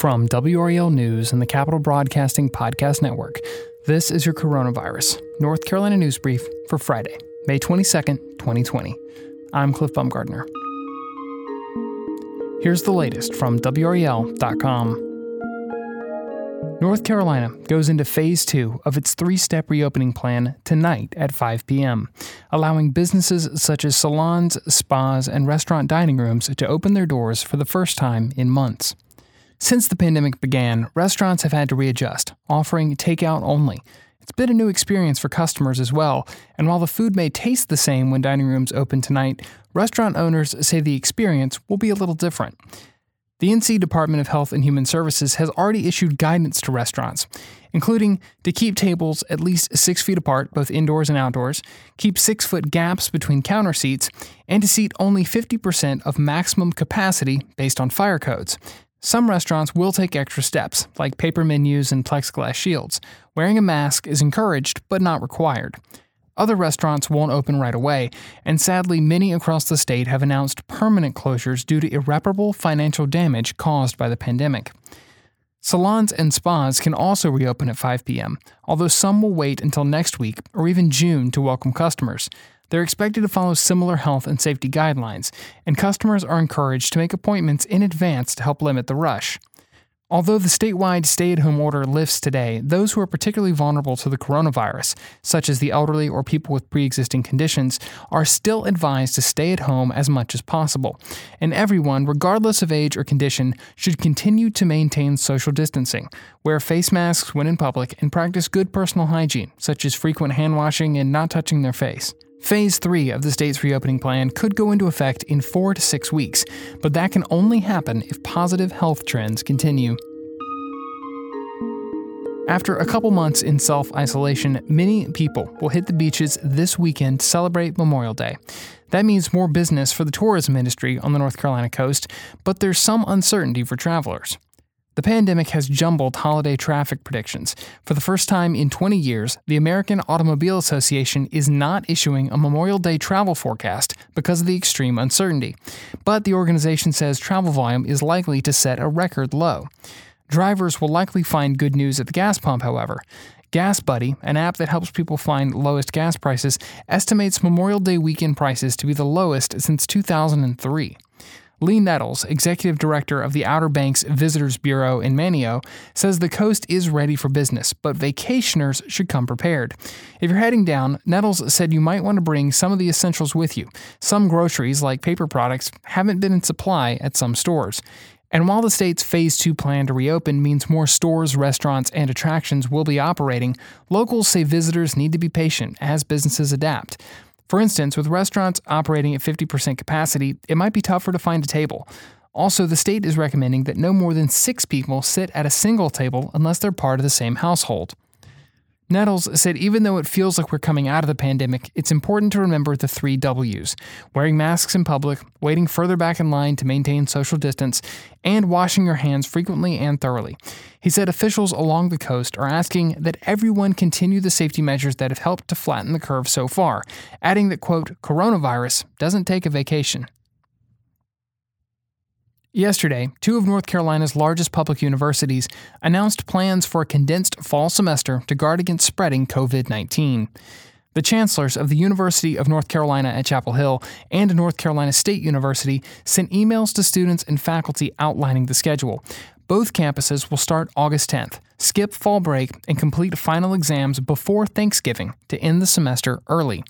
From WRAL News and the Capital Broadcasting Podcast Network, this is your Coronavirus North Carolina News Brief for Friday, May 22nd, 2020. I'm Cliff Baumgardner. Here's the latest from WRAL.com. North Carolina goes into phase two of its three step reopening plan tonight at 5 p.m., allowing businesses such as salons, spas, and restaurant dining rooms to open their doors for the first time in months. Since the pandemic began, restaurants have had to readjust, offering takeout only. It's been a new experience for customers as well, and while the food may taste the same when dining rooms open tonight, restaurant owners say the experience will be a little different. The NC Department of Health and Human Services has already issued guidance to restaurants, including to keep tables at least six feet apart, both indoors and outdoors, keep six foot gaps between counter seats, and to seat only 50% of maximum capacity based on fire codes. Some restaurants will take extra steps, like paper menus and plexiglass shields. Wearing a mask is encouraged, but not required. Other restaurants won't open right away, and sadly, many across the state have announced permanent closures due to irreparable financial damage caused by the pandemic. Salons and spas can also reopen at 5 p.m., although some will wait until next week or even June to welcome customers. They're expected to follow similar health and safety guidelines, and customers are encouraged to make appointments in advance to help limit the rush. Although the statewide stay at home order lifts today, those who are particularly vulnerable to the coronavirus, such as the elderly or people with pre existing conditions, are still advised to stay at home as much as possible. And everyone, regardless of age or condition, should continue to maintain social distancing, wear face masks when in public, and practice good personal hygiene, such as frequent hand washing and not touching their face. Phase 3 of the state's reopening plan could go into effect in four to six weeks, but that can only happen if positive health trends continue. After a couple months in self isolation, many people will hit the beaches this weekend to celebrate Memorial Day. That means more business for the tourism industry on the North Carolina coast, but there's some uncertainty for travelers. The pandemic has jumbled holiday traffic predictions. For the first time in 20 years, the American Automobile Association is not issuing a Memorial Day travel forecast because of the extreme uncertainty. But the organization says travel volume is likely to set a record low. Drivers will likely find good news at the gas pump, however. Gas Buddy, an app that helps people find lowest gas prices, estimates Memorial Day weekend prices to be the lowest since 2003. Lee Nettles, executive director of the Outer Banks Visitors Bureau in Manteo, says the coast is ready for business, but vacationers should come prepared. If you're heading down, Nettles said you might want to bring some of the essentials with you. Some groceries, like paper products, haven't been in supply at some stores. And while the state's Phase 2 plan to reopen means more stores, restaurants, and attractions will be operating, locals say visitors need to be patient as businesses adapt. For instance, with restaurants operating at 50% capacity, it might be tougher to find a table. Also, the state is recommending that no more than six people sit at a single table unless they're part of the same household. Nettles said even though it feels like we're coming out of the pandemic, it's important to remember the three W's wearing masks in public, waiting further back in line to maintain social distance, and washing your hands frequently and thoroughly. He said officials along the coast are asking that everyone continue the safety measures that have helped to flatten the curve so far, adding that, quote, coronavirus doesn't take a vacation. Yesterday, two of North Carolina's largest public universities announced plans for a condensed fall semester to guard against spreading COVID 19. The chancellors of the University of North Carolina at Chapel Hill and North Carolina State University sent emails to students and faculty outlining the schedule. Both campuses will start August 10th, skip fall break, and complete final exams before Thanksgiving to end the semester early.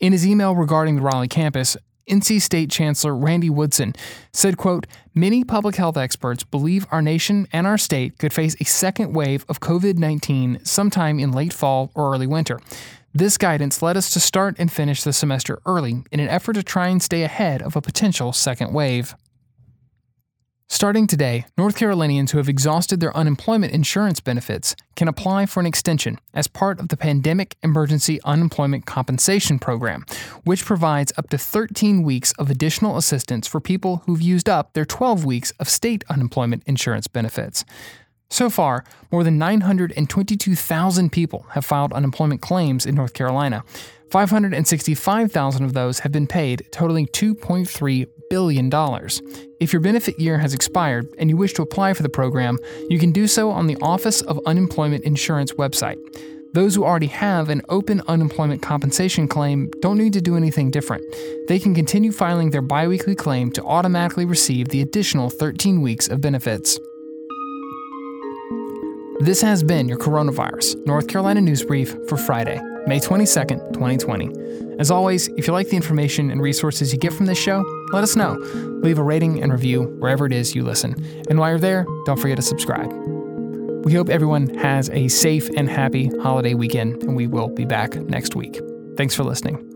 In his email regarding the Raleigh campus, NC State Chancellor Randy Woodson said, quote, Many public health experts believe our nation and our state could face a second wave of COVID 19 sometime in late fall or early winter. This guidance led us to start and finish the semester early in an effort to try and stay ahead of a potential second wave. Starting today, North Carolinians who have exhausted their unemployment insurance benefits can apply for an extension as part of the Pandemic Emergency Unemployment Compensation Program, which provides up to 13 weeks of additional assistance for people who've used up their 12 weeks of state unemployment insurance benefits. So far, more than 922,000 people have filed unemployment claims in North Carolina. 565,000 of those have been paid, totaling $2.3 billion. If your benefit year has expired and you wish to apply for the program, you can do so on the Office of Unemployment Insurance website. Those who already have an open unemployment compensation claim don't need to do anything different. They can continue filing their biweekly claim to automatically receive the additional 13 weeks of benefits. This has been your Coronavirus North Carolina News Brief for Friday, May 22nd, 2020. As always, if you like the information and resources you get from this show, let us know. Leave a rating and review wherever it is you listen. And while you're there, don't forget to subscribe. We hope everyone has a safe and happy holiday weekend, and we will be back next week. Thanks for listening.